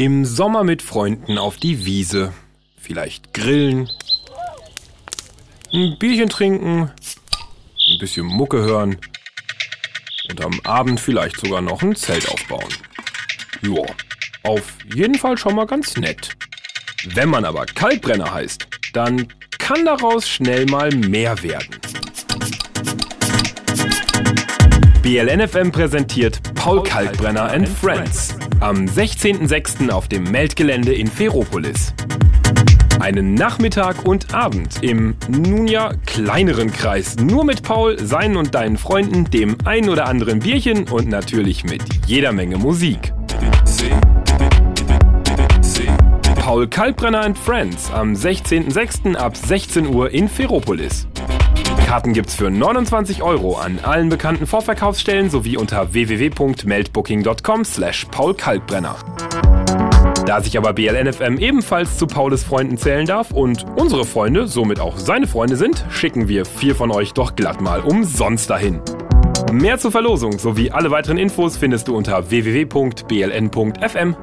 Im Sommer mit Freunden auf die Wiese. Vielleicht grillen. Ein Bierchen trinken. Ein bisschen Mucke hören. Und am Abend vielleicht sogar noch ein Zelt aufbauen. Joa, auf jeden Fall schon mal ganz nett. Wenn man aber Kaltbrenner heißt, dann kann daraus schnell mal mehr werden. BLNFM präsentiert Paul Kalkbrenner and Friends am 16.06. auf dem Meldgelände in Ferropolis. Einen Nachmittag und Abend im nun ja kleineren Kreis, nur mit Paul, seinen und deinen Freunden, dem ein oder anderen Bierchen und natürlich mit jeder Menge Musik. Paul Kalkbrenner and Friends am 16.06. ab 16 Uhr in Ferropolis. Karten gibt's für 29 Euro an allen bekannten Vorverkaufsstellen sowie unter www.meldbooking.com slash paulkalkbrenner. Da sich aber BLNFM ebenfalls zu Paules Freunden zählen darf und unsere Freunde somit auch seine Freunde sind, schicken wir vier von euch doch glatt mal umsonst dahin. Mehr zur Verlosung sowie alle weiteren Infos findest du unter www.bln.fm.